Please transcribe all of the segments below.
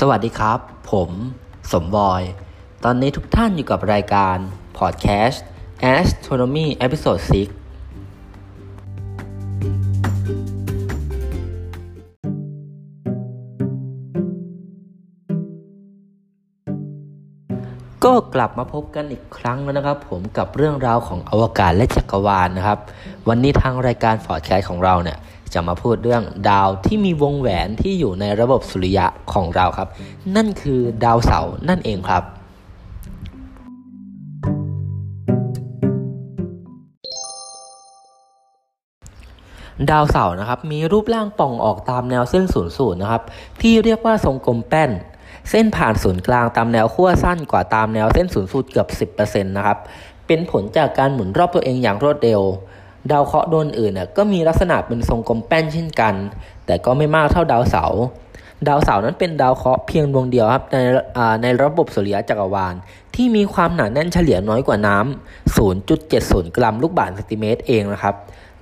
สวัสดีครับ ผมสมบอย ตอนนี้ทุกท่านอยู่กับรายการ Podcast Astronomy Episode 6 ก็กลับมาพบกันอีกครั้งแล้วนะครับ ผมกับเรื่องราวของอวกาศและจักรวาลนะครับ วันนี้ทางรายการ Podcast ของเราเนี่ยจะมาพูดเรื่องดาวที่มีวงแหวนที่อยู่ในระบบสุริยะของเราครับ นั่นคือดาวเสาร์นั่นเองครับ ดาวเสาร์นะครับมีรูปร่างป่องออกตามแนวเส้นศูนย์สูตรนะครับ ที่เรียกว่าทรงกลมแป้น เส้นผ่านศูนย์กลางตามแนวขั้วสั้นกว่าตามแนวเส้นศูนย์สูตรเกือบ 10%นะครับ เป็นผลจากการหมุนรอบตัวเองอย่างรวดเร็ว ดาวเคราะห์ดวงอื่นน่ยก็มีลักษณะเป็นทรงกลมแป้นเช่นกัน แต่ก็ไม่มากเท่าดาวเสาร์ดาวเสาร์นั้นเป็นดาวเคราะห์เพียงดวงเดียวครับในในระบบสุริยะจักรวาล ที่มีความหนาแน่นเฉลี่ยน้อยกว่าน้ำ 0.70 กรัมลูกบาศก์เซนติเมตรเองนะครับ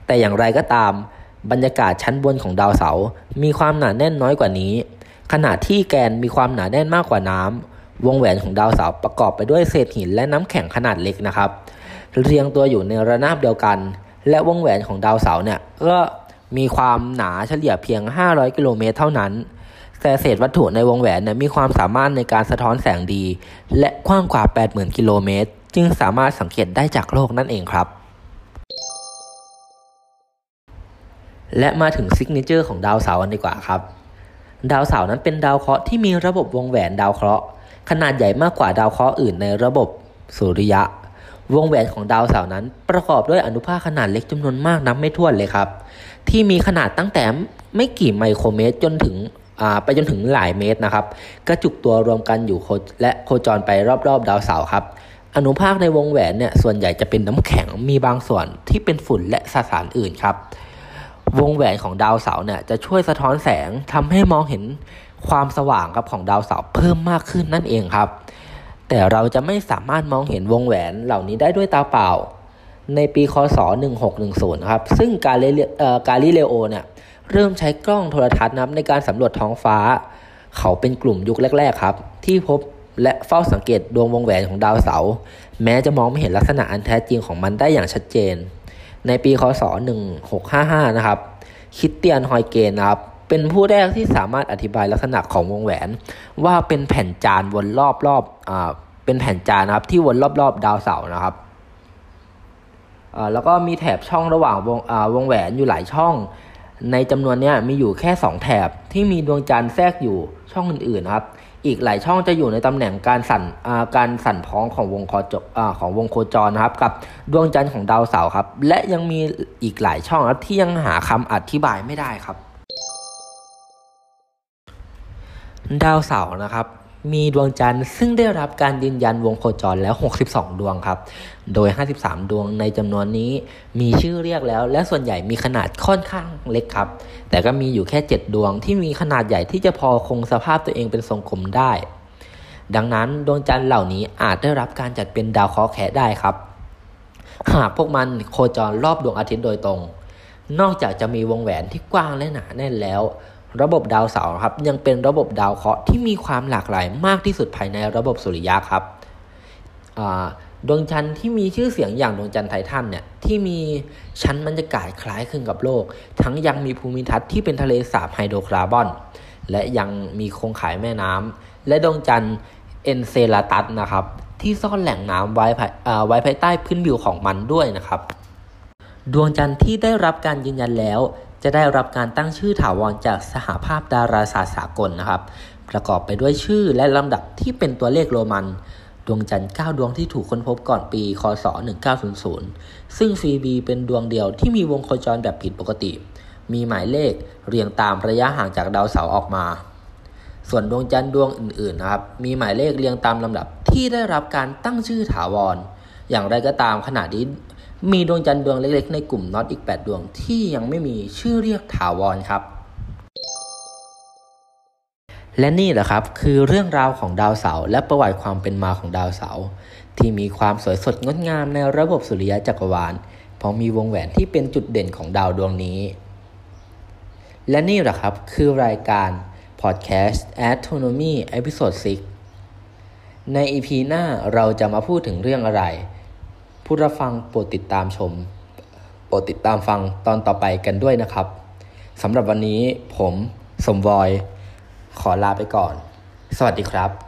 แต่อย่างไรก็ตามบรรยากาศชั้นบนของดาวเสาร์มีความหนาแน่นน้อยกว่านี้ ขณะที่แกนมีความหนาแน่นมากกว่าน้ำวงแหวนของดาวเสาร์ประกอบไปด้วยเศษหินและน้ำแข็งขนาดเล็กนะครับ เรียงตัวอยู่ในระนาบเดียวกัน และวงแหวนของดาวเสาร์เนี่ยก็มีความหนาเฉลี่ยเพียง 500 กิโลเมตรเท่านั้น แต่เศษวัตถุในวงแหวนเนี่ยมีความสามารถในการสะท้อนแสงดี และกว้างกว่า 80,000 กิโลเมตร จึงสามารถสังเกตได้จากโลกนั่นเองครับ และมาถึง signature ของดาวเสาร์กันดีกว่าครับ ดาวเสาร์นั้นเป็นดาวเคราะห์ที่มีระบบวงแหวนดาวเคราะห์ ขนาดใหญ่มากกว่าดาวเคราะห์อื่นในระบบสุริยะ วงแหวนของดาวเสาร์นั้นประกอบด้วยอนุภาคขนาดเล็กจำนวนมากนับไม่ถ้วนเลยครับ ที่มีขนาดตั้งแต่ไม่กี่ไมโครเมตรจนถึงไปจนถึงหลายเมตรนะครับ กระจุกตัวรวมกันอยู่และโคจรไปรอบๆ ดาวเสาร์ครับ อนุภาคในวงแหวนเนี่ยส่วนใหญ่จะเป็นน้ำแข็งมีบางส่วนที่เป็นฝุ่นและสสารอื่นครับ วงแหวนของดาวเสาร์เนี่ยจะช่วยสะท้อนแสงทำให้มองเห็นความสว่างครับของดาวเสาร์เพิ่มมากขึ้นนั่นเองครับ แต่เราจะไม่สามารถมองเห็นวงแหวนเหล่านี้ได้ด้วยตาเปล่า ในปีคศ 1610 ครับ ซึ่งกาลิเลโอเนี่ยเริ่มใช้กล้องโทรทัศน์นับในการสำรวจท้องฟ้า เขาเป็นกลุ่มยุคแรก ๆ ครับ ที่พบและเฝ้าสังเกตดวงวงแหวนของดาวเสาร์แม้จะมองไม่เห็นลักษณะอันแท้จริงของมันได้อย่างชัดเจน ในปีคศ 1655 นะครับ คิดเตียนฮอยเกนนะครับ เป็นผู้แรกที่สามารถอธิบายลักษณะของวงแหวน ว่าเป็นแผ่นจานวนรอบรอบอ่าเป็นแผ่นจานนะครับที่วนรอบๆดาวเสาร์นะครับอ่าแล้วก็มีแถบช่องระหว่างวงอ่าวงแหวนอยู่หลายช่องในจำนวนนี้มีอยู่แค่ 2 แถบที่มีดวงจันทร์แทรกอยู่ช่องอื่นๆนะครับ อีกหลายช่องจะอยู่ในตำแหน่งการสั่นการสั่นพ้องของวงโคจรของวงโคจรนะครับกับดวงจันทร์ของดาวเสาร์ครับ และยังมีอีกหลายช่องครับที่ยังหาคำอธิบายไม่ได้ครับ ดาวเสาร์นะครับ มีดวงจันทร์ซึ่งได้รับการยืนยันวงโคจรแล้ว 62 ดวงครับ โดย 53 ดวงในจำนวนนี้มีชื่อเรียกแล้ว และส่วนใหญ่มีขนาดค่อนข้างเล็กครับ แต่ก็มีอยู่แค่ 7 ดวงที่มีขนาดใหญ่ที่จะพอคงสภาพตัวเองเป็นทรงกลมได้ ดังนั้นดวงจันทร์เหล่านี้อาจได้รับการจัดเป็นดาวเคราะห์แคะได้ครับ หากพวกมันโคจรรอบดวงอาทิตย์โดยตรง นอกจากจะมีวงแหวนที่กว้างและหนาแน่นแล้ว ระบบดาวเสาร์ครับยังเป็นระบบดาวเคราะห์ที่มีความหลากหลายมากที่สุดภายในระบบสุริยะครับดวงจันทร์ที่มีชื่อเสียงอย่างดวงจันทร์ไททันเนี่ยที่มีชั้นบรรยากาศคล้ายคลึงกับโลก ทั้งยังมีภูมิทัศน์ที่เป็นทะเลสาบไฮโดรคาร์บอน และยังมีโครงข่ายแม่น้ำและดวงจันทร์เอนเซลาตัสนะครับที่ซ่อนแหล่งน้ำไว้ไว้ภายใต้พื้นผิวของมันด้วยนะครับ ดวงจันทร์ที่ได้รับการยืนยันแล้ว จะได้รับการตั้งชื่อถาวรจากสหภาพดาราศาสตร์สากลนะครับ ประกอบไปด้วยชื่อและลำดับที่เป็นตัวเลขโรมัน ดวงจันทร์ 9 ดวงที่ถูกค้นพบก่อนปี คศ 1900 ซึ่งฟีบีเป็นดวงเดียวที่มีวงโคจรแบบผิดปกติ มีหมายเลขเรียงตามระยะห่างจากดาวเสาร์ออกมา ส่วนดวงจันทร์ดวงอื่นๆนะครับ มีหมายเลขเรียงตามลำดับที่ได้รับการตั้งชื่อถาวร อย่างไรก็ตามขณะนี้ มีดวงจันทร์ดวงเล็กๆ ในกลุ่มน็อตอีก 8 ดวงที่ยังไม่มีชื่อเรียกถาวรครับ และนี่แหละครับคือเรื่องราวของดาวเสาร์และประวัติความเป็นมาของดาวเสาร์ที่มีความสวยสดงดงามในระบบสุริยะจักรวาลเพราะมีวงแหวนที่เป็นจุดเด่นของดาวดวงนี้ และนี่แหละครับคือรายการพ Podcast Astronomy Episode 6ใน EP หน้าเราจะมาพูดถึงเรื่องอะไร ผู้รับฟังโปรดติดตามชม โปรดติดตามฟังตอนต่อไปกันด้วยนะครับสำหรับวันนี้ผมสมวอยขอลาไปก่อน สวัสดีครับ